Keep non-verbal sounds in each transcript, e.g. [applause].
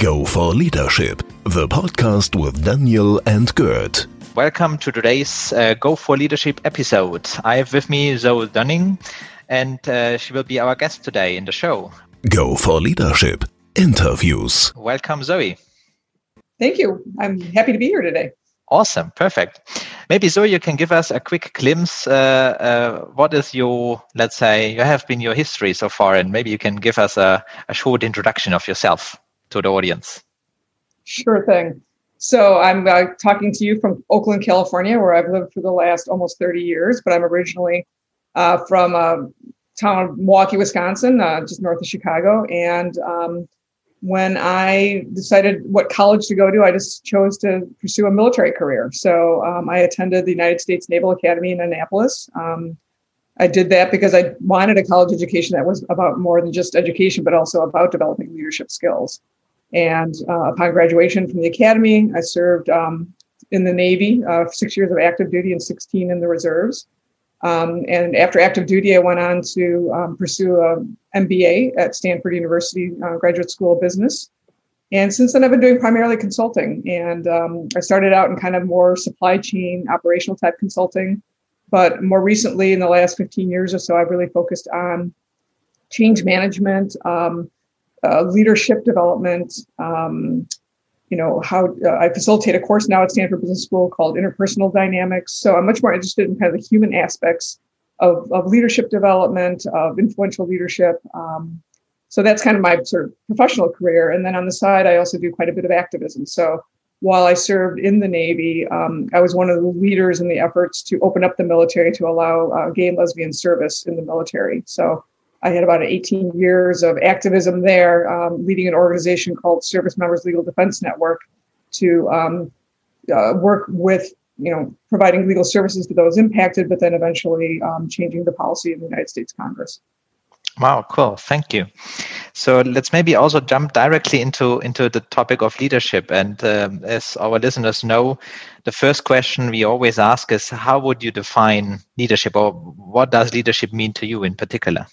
Go for Leadership, the podcast with Daniel and Gert. Welcome to today's uh, Go for Leadership episode. I have with me Zoe Dunning, and uh, she will be our guest today in the show. Go for Leadership interviews. Welcome, Zoe. Thank you. I'm happy to be here today. Awesome, perfect. Maybe Zoe, you can give us a quick glimpse. Uh, uh, what is your, let's say, you have been your history so far, and maybe you can give us a, a short introduction of yourself to the audience. Sure thing. So I'm uh, talking to you from Oakland, California, where I've lived for the last almost 30 years, but I'm originally uh, from a town of Milwaukee, Wisconsin, uh, just north of Chicago. And um, when I decided what college to go to, I just chose to pursue a military career. So um, I attended the United States Naval Academy in Annapolis. Um, I did that because I wanted a college education that was about more than just education, but also about developing leadership skills. And uh, upon graduation from the academy, I served um, in the Navy, uh, six years of active duty and 16 in the reserves. Um, and after active duty, I went on to um, pursue an MBA at Stanford University uh, Graduate School of Business. And since then, I've been doing primarily consulting. And um, I started out in kind of more supply chain, operational type consulting. But more recently, in the last 15 years or so, I've really focused on change management, um, uh, leadership development, um, you know how uh, i facilitate a course now at stanford business school called interpersonal dynamics. So i'm much more interested in kind of the human aspects of, of leadership development of influential leadership. Um, so that's kind of my sort of professional career. And then on the side i also do quite a bit of activism. So while i served in the navy um, i was one of the leaders in the efforts to open up the military to allow uh, gay and lesbian service in the military. So I had about 18 years of activism there, um, leading an organization called Service Members Legal Defense Network to um, uh, work with, you know, providing legal services to those impacted, but then eventually um, changing the policy in the United States Congress. Wow, cool. Thank you. So let's maybe also jump directly into into the topic of leadership. And um, as our listeners know, the first question we always ask is, how would you define leadership, or what does leadership mean to you in particular?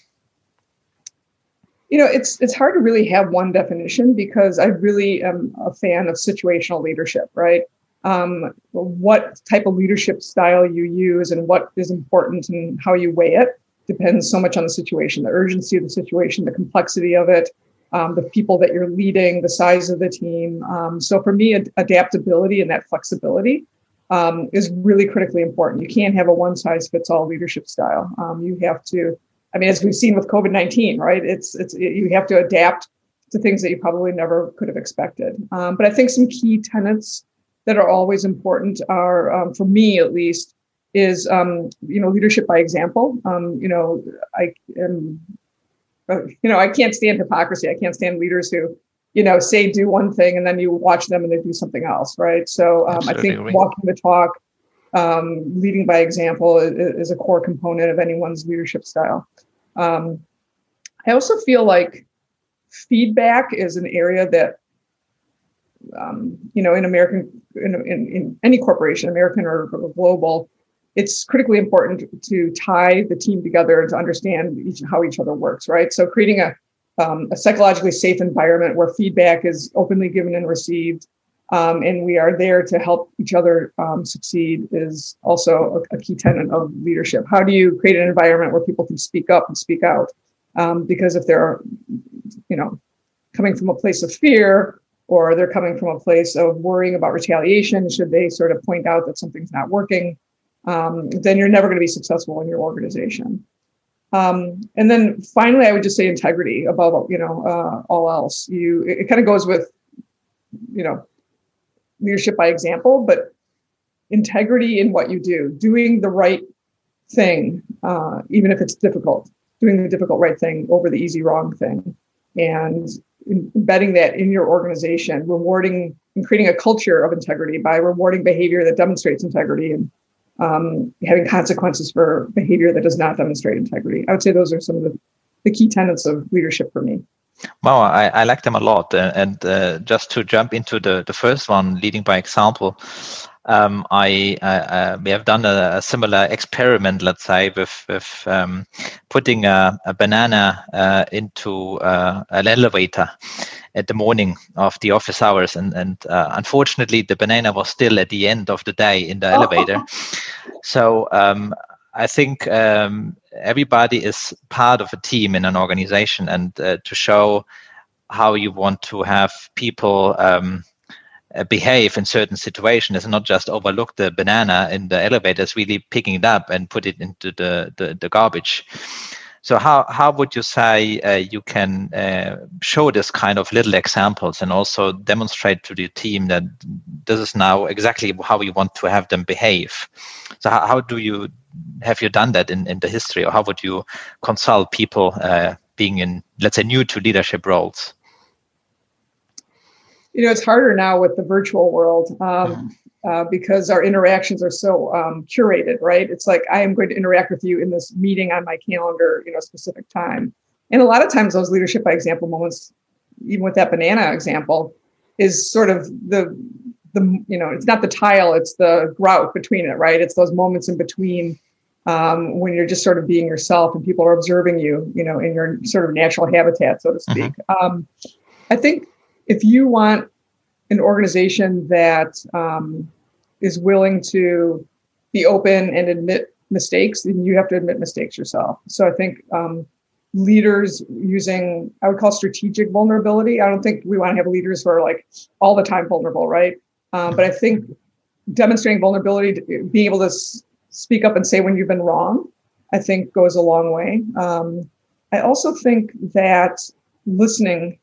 You know it's it's hard to really have one definition because i really am a fan of situational leadership right? Um, what type of leadership style you use and what is important and how you weigh it depends so much on the situation the urgency of the situation the complexity of it um, the people that you're leading the size of the team. Um, so for me ad- adaptability and that flexibility um, is really critically important. You can't have a one size fits all leadership style. Um, you have to I mean, as we've seen with COVID nineteen, right? It's it's you have to adapt to things that you probably never could have expected. Um, but I think some key tenets that are always important are, um, for me at least, is um, you know leadership by example. Um, you know, I am, uh, you know, I can't stand hypocrisy. I can't stand leaders who you know say do one thing and then you watch them and they do something else, right? So um, I think walking the talk um, leading by example is, a core component of anyone's leadership style. Um, I also feel like feedback is an area that, um, you know, in American, in, in, in any corporation, American or, or, global, it's critically important to tie the team together and to understand each, how each other works, right? So creating a, um, a psychologically safe environment where feedback is openly given and received um, and we are there to help each other um, succeed is also a, a, key tenet of leadership. How do you create an environment where people can speak up and speak out? Um, because if they're, you know, coming from a place of fear or they're coming from a place of worrying about retaliation, should they sort of point out that something's not working, um, then you're never going to be successful in your organization. Um, and then finally, I would just say integrity above, you know, uh, all else. You it, it kind of goes with, you know, leadership by example, but integrity in what you do, doing the right thing, uh, even if it's difficult, doing the difficult right thing over the easy wrong thing, and embedding that in your organization, rewarding and creating a culture of integrity by rewarding behavior that demonstrates integrity and um, having consequences for behavior that does not demonstrate integrity. I would say those are some of the, the key tenets of leadership for me. Wow, I, I like them a lot. Uh, and uh, just to jump into the, the first one, leading by example, um, I uh, we have done a, a, similar experiment, let's say, with with um, putting a, a banana uh, into uh, an elevator, at the morning of the office hours, and and uh, unfortunately the banana was still at the end of the day in the oh. elevator. So um, I think um, everybody is part of a team in an organization, and uh, to show how you want to have people um, uh, behave in certain situations is not just overlook the banana in the elevator, it's really picking it up and put it into the, the, the garbage. So how, how would you say uh, you can uh, show this kind of little examples and also demonstrate to the team that this is now exactly how you want to have them behave? So how, how do you have you done that in, in the history or how would you consult people uh, being in, let's say, new to leadership roles? You know, it's harder now with the virtual world. Um, mm-hmm. Uh, because our interactions are so um, curated, right? It's like I am going to interact with you in this meeting on my calendar, you know, specific time. And a lot of times, those leadership by example moments, even with that banana example, is sort of the the you know, it's not the tile, it's the grout between it, right? It's those moments in between um, when you're just sort of being yourself and people are observing you, you know, in your sort of natural habitat, so to mm-hmm. speak. Um, I think if you want an organization that um, is willing to be open and admit mistakes, then you have to admit mistakes yourself. So I think um, leaders using, I would call strategic vulnerability. I don't think we want to have leaders who are like all the time vulnerable, right? Um, but I think demonstrating vulnerability, being able to speak up and say when you've been wrong, I think goes a long way. Um, I also think that listening,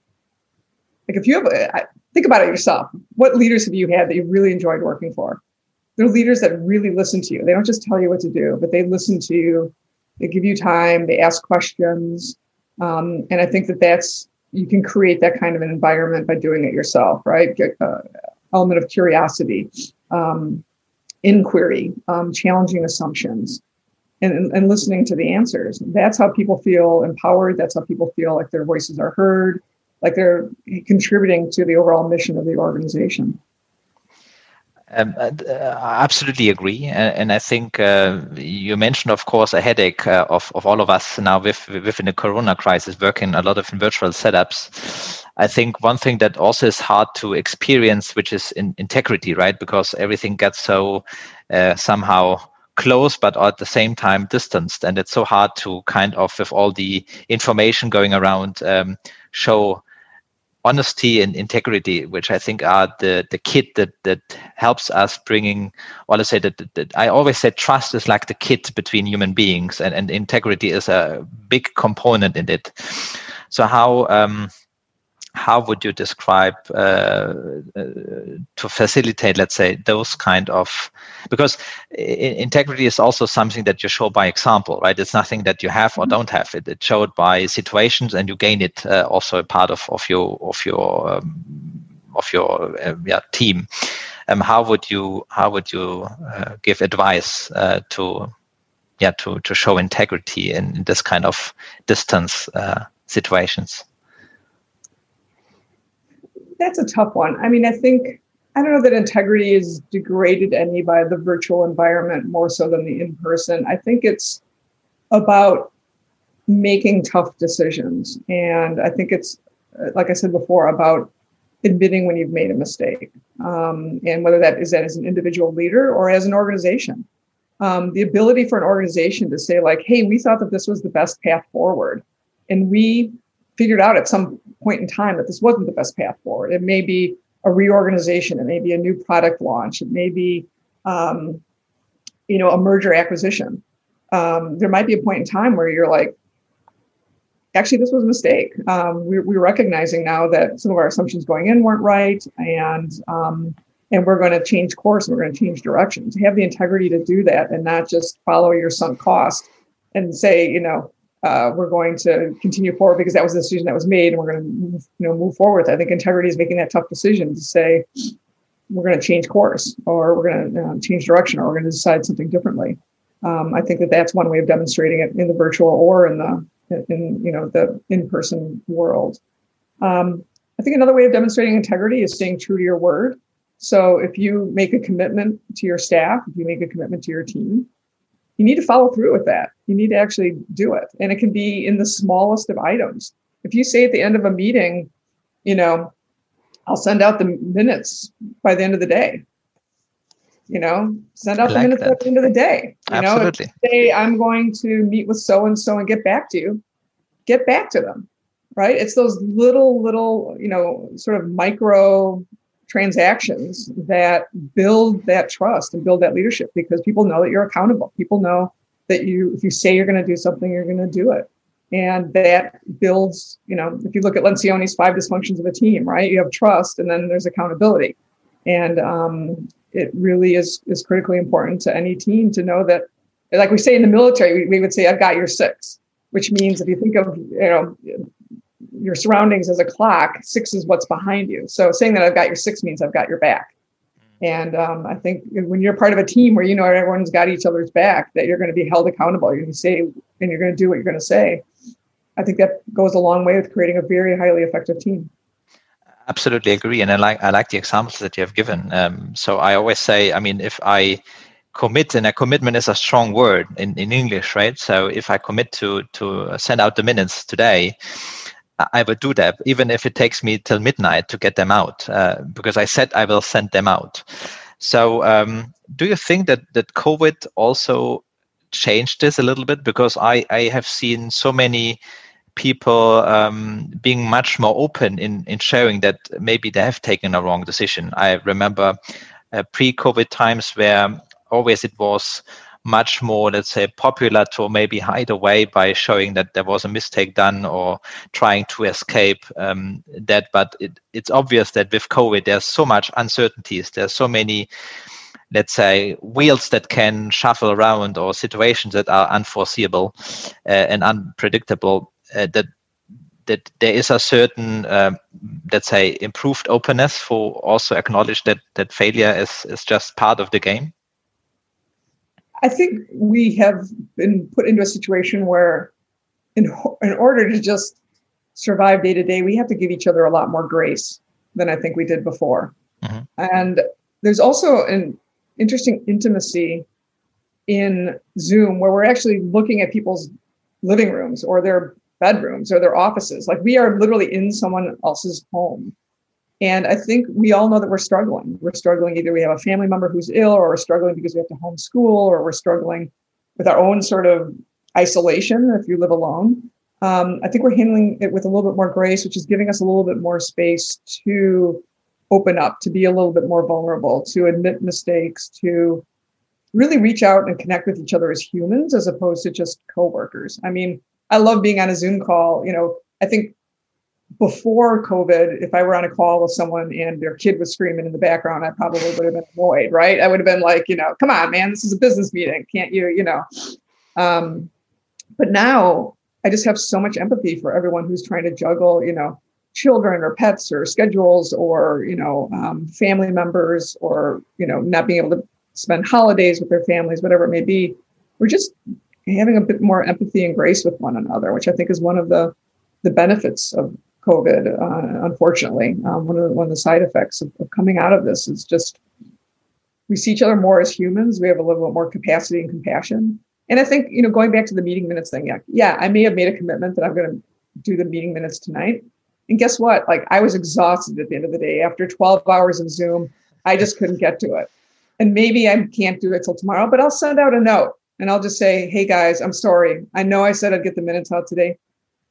like if you have, think about it yourself. What leaders have you had that you really enjoyed working for? They're leaders that really listen to you. They don't just tell you what to do, but they listen to you. They give you time. They ask questions, um, and I think that that's you can create that kind of an environment by doing it yourself, right? Get, uh, element of curiosity. Um, inquiry, um, challenging assumptions, and, and listening to the answers. That's how people feel empowered. That's how people feel like their voices are heard, like they're contributing to the overall mission of the organization. Um, uh, I absolutely agree, and, and I think uh, you mentioned, of course, a headache uh, of of all of us now with within the Corona crisis, working a lot of in virtual setups. I think one thing that also is hard to experience, which is in integrity, right? Because everything gets so uh, somehow close, but at the same time distanced, and it's so hard to kind of, with all the information going around, um, show honesty and integrity, which I think are the the kit that that helps us bringing. Well, I say that, that, that, I always say trust is like the kit between human beings, and and integrity is a big component in it. So how um, how would you describe uh, uh, to facilitate let's say those kind of because integrity is also something that you show by example right? It's nothing that you have or mm-hmm. don't have it. It's showed by situations and you gain it uh, also a part of, of your of your um, of your uh, yeah, team. Um, how would you how would you uh, give advice uh, to yeah to to show integrity in, in this kind of distance situations that's a tough one. I mean, I think I don't know that integrity is degraded any by the virtual environment more so than the in person. I think it's about making tough decisions. And I think it's, like I said before, about admitting when you've made a mistake. Um, and whether that is that as an individual leader or as an organization. Um, the ability for an organization to say, like, hey, we thought that this was the best path forward. And we figured out at some point in time that this wasn't the best path forward. It may be a reorganization. It may be a new product launch. It may be, um, you know, a merger acquisition. Um, there might be a point in time where you're like, actually, this was a mistake. Um, we, we're recognizing now that some of our assumptions going in weren't right, and um, and we're going to change course and we're going to change direction. To have the integrity to do that and not just follow your sunk cost and say, you know, uh, we're going to continue forward because that was the decision that was made, and we're going to move, you know move forward. I think integrity is making that tough decision to say we're going to change course, or we're going to uh, change direction, or we're going to decide something differently. Um, I think that that's one way of demonstrating it in the virtual or in the in you know the in-person world. Um, I think another way of demonstrating integrity is staying true to your word. So if you make a commitment to your staff, if you make a commitment to your team, you need to follow through with that. You need to actually do it. And it can be in the smallest of items. If you say at the end of a meeting, you know, I'll send out the minutes by the end of the day. You know, send out like the minutes that. at the end of the day. You Absolutely. know, say I'm going to meet with so and so and get back to you, get back to them. Right. It's those little, little, you know, sort of micro transactions that build that trust and build that leadership because people know that you're accountable. People know that you, if you say you're going to do something, you're going to do it. And that builds, you know, if you look at Lencioni's five dysfunctions of a team, right? You have trust and then there's accountability. And um, it really is is critically important to any team to know that, like we say in the military, we, we would say, I've got your six, which means if you think of, you know, your surroundings as a clock, six is what's behind you. So saying that I've got your six means I've got your back. And um, I think when you're part of a team where you know everyone's got each other's back, that you're going to be held accountable. You're going to say and you're going to do what you're going to say. I think that goes a long way with creating a very highly effective team. Absolutely agree, and I like I like the examples that you have given. Um, so I always say, I mean, if I commit, and a commitment is a strong word in, in English, right? So if I commit to to send out the minutes today, I would do that, even if it takes me till midnight to get them out, uh, because I said I will send them out. So, um, do you think that that COVID also changed this a little bit? Because I I have seen so many people um, being much more open in in showing that maybe they have taken a wrong decision. I remember uh, pre-COVID times where always it was much more, let's say, popular to maybe hide away by showing that there was a mistake done or trying to escape um, that. But it, it's obvious that with COVID, there's so much uncertainties. There's so many, let's say, wheels that can shuffle around or situations that are unforeseeable uh, and unpredictable. Uh, that that there is a certain, uh, let's say, improved openness for also acknowledge that that failure is is just part of the game. I think we have been put into a situation where, in, in order to just survive day to day, we have to give each other a lot more grace than I think we did before. Mm-hmm. And there's also an interesting intimacy in Zoom where we're actually looking at people's living rooms or their bedrooms or their offices. Like we are literally in someone else's home. And I think we all know that we're struggling. We're struggling either we have a family member who's ill, or we're struggling because we have to homeschool, or we're struggling with our own sort of isolation if you live alone. Um, I think we're handling it with a little bit more grace, which is giving us a little bit more space to open up, to be a little bit more vulnerable, to admit mistakes, to really reach out and connect with each other as humans as opposed to just coworkers. I mean, I love being on a Zoom call. You know, I think before COVID, if I were on a call with someone and their kid was screaming in the background, I probably would have been annoyed, right? I would have been like, you know, come on, man, this is a business meeting. Can't you, you know? Um, but now I just have so much empathy for everyone who's trying to juggle, you know, children or pets or schedules or, you know, um, family members or, you know, not being able to spend holidays with their families, whatever it may be. We're just having a bit more empathy and grace with one another, which I think is one of the the benefits of COVID, uh, unfortunately. Um, one, of the, one of the side effects of, of, coming out of this is just we see each other more as humans. We have a little bit more capacity and compassion. And I think, you know, going back to the meeting minutes thing, yeah, yeah, I may have made a commitment that I'm going to do the meeting minutes tonight. And guess what? Like I was exhausted at the end of the day. After 12 hours of Zoom, I just couldn't get to it. And maybe I can't do it till tomorrow, but I'll send out a note and I'll just say, hey guys, I'm sorry. I know I said I'd get the minutes out today.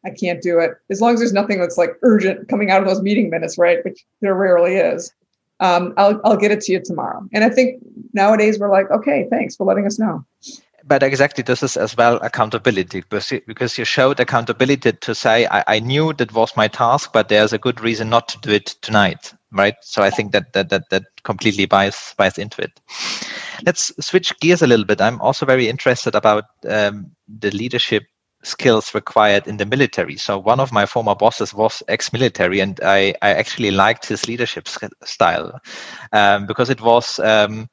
I can't do it. As long as there's nothing that's like urgent coming out of those meeting minutes, right? Which there rarely is. Um, I'll I'll get it to you tomorrow. And I think nowadays we're like, okay, thanks for letting us know. But exactly, this is as well accountability because you showed accountability to say I, I knew that was my task, but there's a good reason not to do it tonight, right? So I think that that that, that completely buys buys into it. Let's switch gears a little bit. I'm also very interested about um, the leadership skills required in the military. So one of my former bosses was ex-military, and I, I actually liked his leadership style um, because it was um,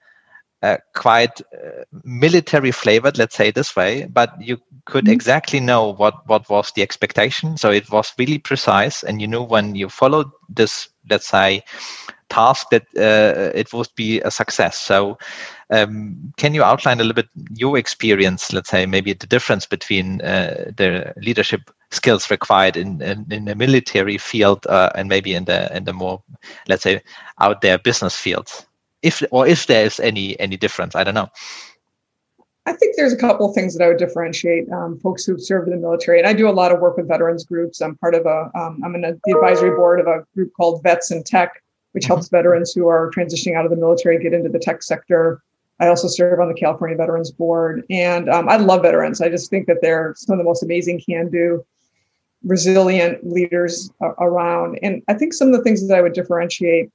uh, quite uh, military flavored, let's say this way. But you could mm-hmm. exactly know what what was the expectation. So it was really precise, and you knew when you followed this, let's say, task that uh, it would be a success. So um, can you outline a little bit your experience, let's say, maybe the difference between uh, the leadership skills required in in, in the military field uh, and maybe in the in the more let's say out there business fields if or if there is any any difference i don't know I think there's a couple of things that I would differentiate um, folks who've served in the military, and I do a lot of work with veterans groups. I'm part of a, am um, in a, the advisory board of a group called Vets in Tech, which helps veterans who are transitioning out of the military get into the tech sector. I also serve on the California Veterans Board, and um, I love veterans. I just think that they're some of the most amazing can-do, resilient leaders around. And I think some of the things that I would differentiate,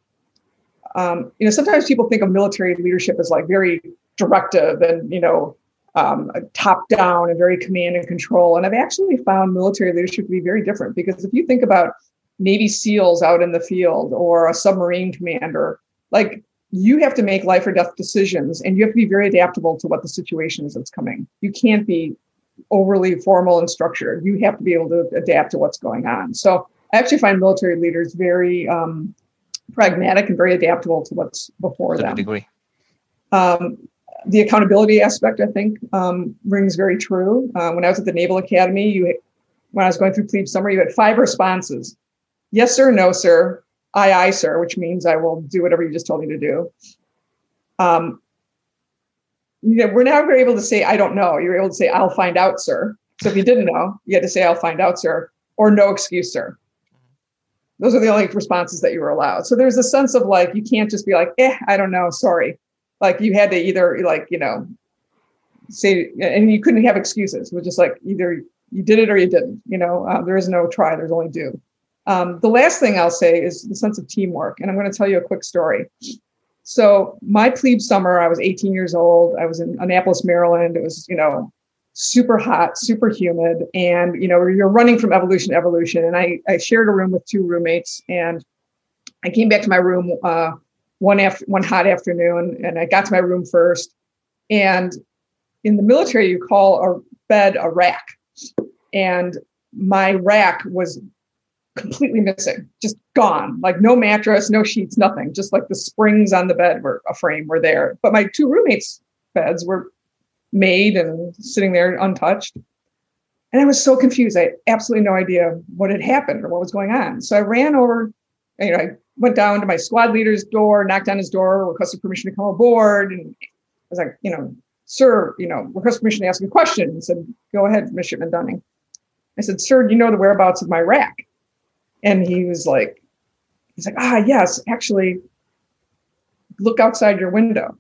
um, you know, sometimes people think of military leadership as like very directive and you know um, top down and very command and control. And I've actually found military leadership to be very different because if you think about Navy SEALs out in the field or a submarine commander, like you have to make life or death decisions and you have to be very adaptable to what the situation is that's coming. You can't be overly formal and structured. You have to be able to adapt to what's going on. So I actually find military leaders very um, pragmatic and very adaptable to what's before them. Degree. Um, the accountability aspect, I think, um, rings very true. Uh, when I was at the Naval Academy, you, when I was going through plebe summer, you had five responses: yes, sir, no, sir, aye, aye, sir, which means I will do whatever you just told me to do. Um, you know, we're now able to say, I don't know. You're able to say, I'll find out, sir. So if you didn't know, you had to say, I'll find out, sir, or no excuse, sir. Those are the only responses that you were allowed. So there's a sense of like, you can't just be like, eh, I don't know, sorry like you had to either like you know say and you couldn't have excuses it was just like either you did it or you didn't you know uh, there is no try there's only do um, the last thing i'll say is the sense of teamwork and i'm going to tell you a quick story. So my plebe summer i was 18 years old. I was in annapolis maryland. It was you know super hot super humid and you know you're running from evolution to evolution. And i i shared a room with two roommates and i came back to my room uh, one after one hot afternoon, and I got to my room first. And in the military, you call a bed a rack, and my rack was completely missing, just gone. Like no mattress, no sheets, nothing. Just like the springs on the bed were a frame were there, but my two roommates' beds were made and sitting there untouched. And I was so confused. I had absolutely no idea what had happened or what was going on. So I ran over, you know, I went down to my squad leader's door, knocked on his door, requested permission to come aboard. And I was like, you know, sir, you know, request permission to ask a question. He said, go ahead, Midshipman Dunning. I said, sir, do you know the whereabouts of my rack? And he was like, he's like, ah, yes, actually, look outside your window.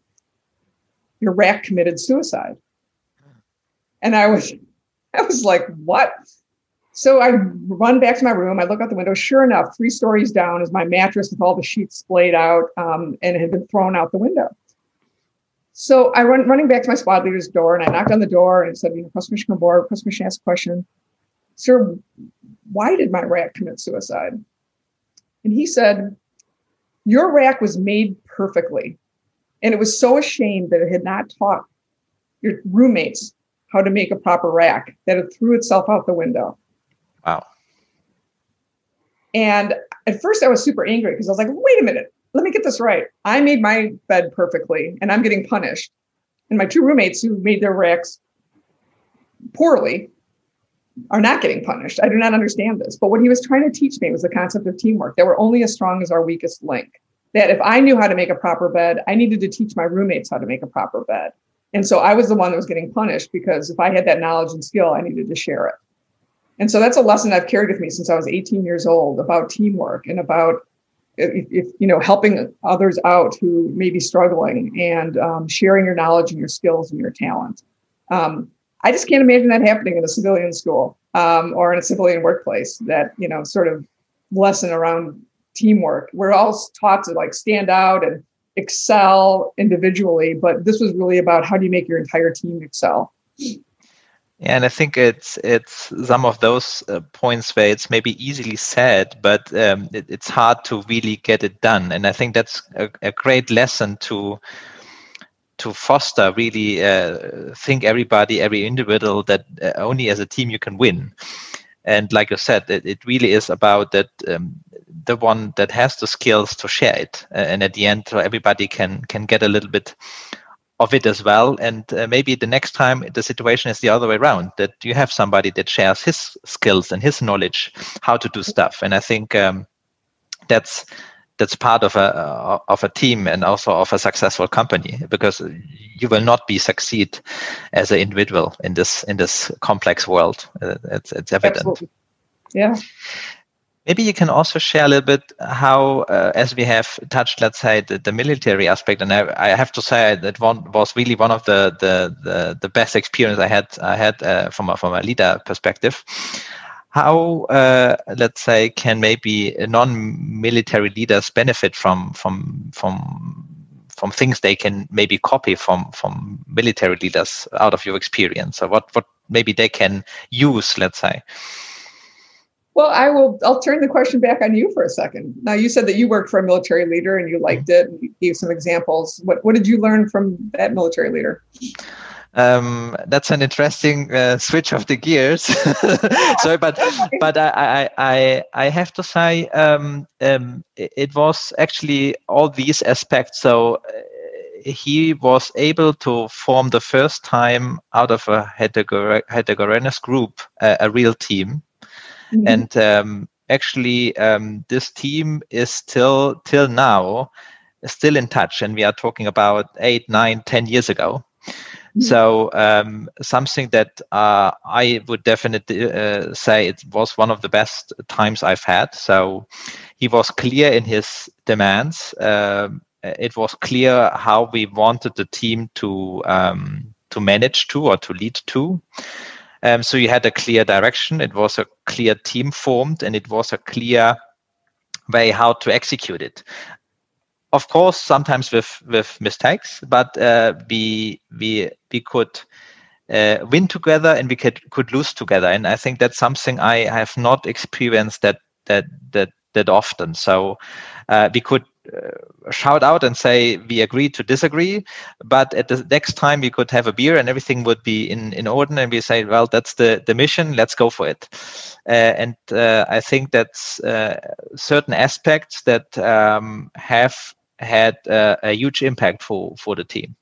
Your rack committed suicide. And I was, [laughs] I was like, what? So I run back to my room. I look out the window. Sure enough, three stories down is my mattress with all the sheets splayed out um, and had been thrown out the window. So I run running back to my squad leader's door and I knocked on the door and it said, you know, aboard. Customer should ask a question. Sir, why did my rack commit suicide? And he said, Your rack was made perfectly. And it was so ashamed that it had not taught your roommates how to make a proper rack that it threw itself out the window. Wow. And at first I was super angry because I was like, wait a minute, let me get this right. I made my bed perfectly and I'm getting punished. And my two roommates who made their racks poorly are not getting punished. I do not understand this. But what he was trying to teach me was the concept of teamwork, that we're only as strong as our weakest link. That if I knew how to make a proper bed, I needed to teach my roommates how to make a proper bed. And so I was the one that was getting punished because if I had that knowledge and skill, I needed to share it. And so that's a lesson I've carried with me since I was 18 years old about teamwork and about if, if you know helping others out who may be struggling and um, sharing your knowledge and your skills and your talent. Um, I just can't imagine that happening in a civilian school um, or in a civilian workplace. That you know sort of lesson around teamwork. We're all taught to like stand out and excel individually, but this was really about how do you make your entire team excel. And I think it's it's some of those uh, points where it's maybe easily said, but um, it, it's hard to really get it done. And I think that's a, a great lesson to to foster. Really, uh, think everybody, every individual, that uh, only as a team you can win. And like you said, it, it really is about that um, the one that has the skills to share it, and at the end, so everybody can can get a little bit of it as well. And uh, maybe the next time the situation is the other way around that you have somebody that shares his skills and his knowledge how to do stuff. And I think um, that's that's part of a of a team and also of a successful company because you will not be succeed as an individual in this in this complex world. Uh, it's it's evident. Absolutely. Yeah. Maybe you can also share a little bit how, uh, as we have touched, let's say the, the military aspect, and I, I, have to say that one was really one of the the the, the best experience I had I had uh, from a from a leader perspective. How, uh, let's say, can maybe non-military leaders benefit from from from from things they can maybe copy from from military leaders out of your experience, or what what maybe they can use, let's say. Well, I will. I'll turn the question back on you for a second. Now, you said that you worked for a military leader and you liked it, and you gave some examples. What What did you learn from that military leader? Um, that's an interesting uh, switch of the gears. [laughs] Sorry, but but I I I have to say um, um, it was actually all these aspects. So. Uh, he was able to form the first time out of a heterogeneous group a, a real team Mm-hmm. And um, actually, um, this team is still till now still in touch, and we are talking about eight, nine, ten years ago. Mm-hmm. So um, something that uh, I would definitely uh, say it was one of the best times I've had. So he was clear in his demands. Um, it was clear how we wanted the team to um, to manage to or to lead to. Um, so you had a clear direction. It was a clear team formed, and it was a clear way how to execute it. Of course, sometimes with with mistakes, but uh, we we we could uh, win together and we could could lose together. And I think that's something I have not experienced that that that that often. So uh, we could uh, shout out and say we agree to disagree but at the next time we could have a beer and everything would be in in order and we say well that's the the mission let's go for it uh, and uh, i think that's uh, certain aspects that um, have had uh, a huge impact for for the team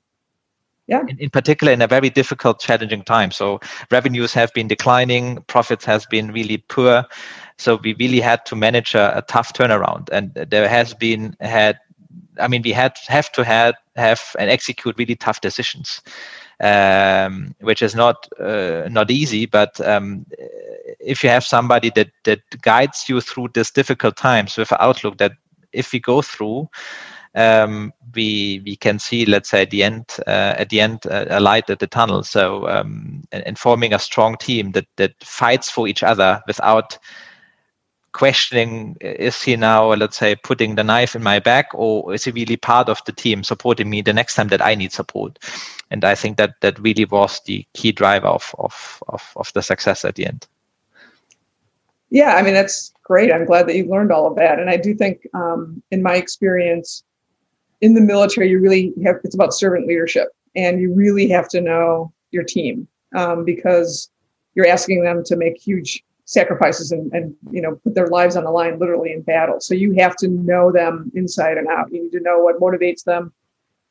yeah. In, in, particular in a very difficult challenging time so revenues have been declining profits has been really poor so we really had to manage a, a tough turnaround, and there has been had. I mean, we had have to have have and execute really tough decisions, um, which is not uh, not easy. But um, if you have somebody that that guides you through these difficult times with an outlook that if we go through, um, we we can see, let's say, at the end uh, at the end uh, a light at the tunnel. So um, and, forming a strong team that that fights for each other without questioning is he now let's say putting the knife in my back or is he really part of the team supporting me the next time that i need support? And i think that that really was the key driver of of of, of the success at the end. Yeah i mean that's great. I'm glad that you learned all of that. And i do think um, in my experience in the military you really have it's about servant leadership and you really have to know your team um, because you're asking them to make huge sacrifices and, and you know put their lives on the line literally in battle. So you have to know them inside and out. You need to know what motivates them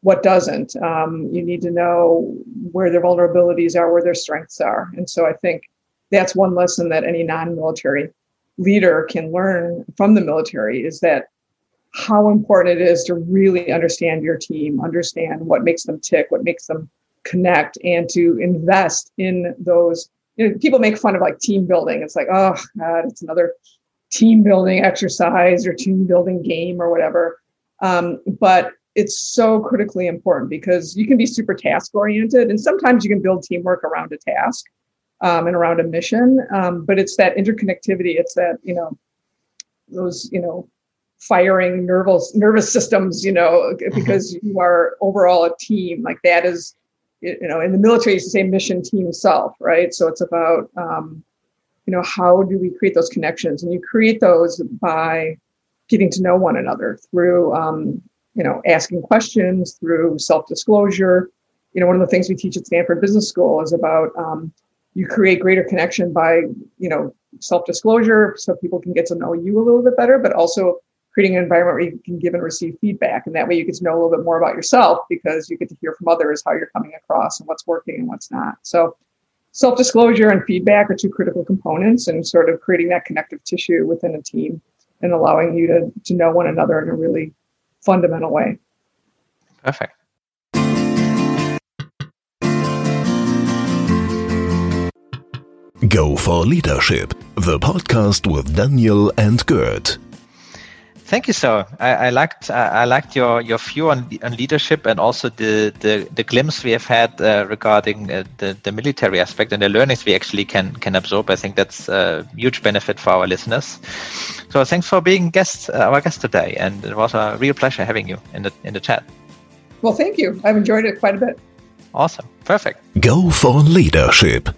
what doesn't. Um, you need to know where their vulnerabilities are where their strengths are. And so i think that's one lesson that any non-military leader can learn from the military is that how important it is to really understand your team understand what makes them tick what makes them connect and to invest in those you know, people make fun of like team building. It's like, oh God, it's another team building exercise or team building game or whatever. Um, but it's so critically important because you can be super task oriented and sometimes you can build teamwork around a task um, and around a mission. Um, but it's that interconnectivity. It's that, you know, those, you know, firing nervous nervous systems, you know, mm-hmm. because you are overall a team. Like that is you know, in the military, it's the same mission team self, right? So it's about, um, you know, how do we create those connections? And you create those by getting to know one another through, um, you know, asking questions, through self disclosure. You know, one of the things we teach at Stanford Business School is about um, you create greater connection by, you know, self disclosure so people can get to know you a little bit better, but also creating an environment where you can give and receive feedback. And that way you get to know a little bit more about yourself because you get to hear from others how you're coming across and what's working and what's not. So self disclosure and feedback are two critical components and sort of creating that connective tissue within a team and allowing you to, to know one another in a really fundamental way. Perfect. Go for Leadership, the podcast with Daniel and Gert. Thank you, sir. I, I liked I liked your, your view on, on leadership and also the, the, the glimpse we have had uh, regarding uh, the, the military aspect and the learnings we actually can can absorb. I think that's a huge benefit for our listeners. So thanks for being guest uh, our guest today, and it was a real pleasure having you in the in the chat. Well, thank you. I've enjoyed it quite a bit. Awesome. Perfect. Go for leadership.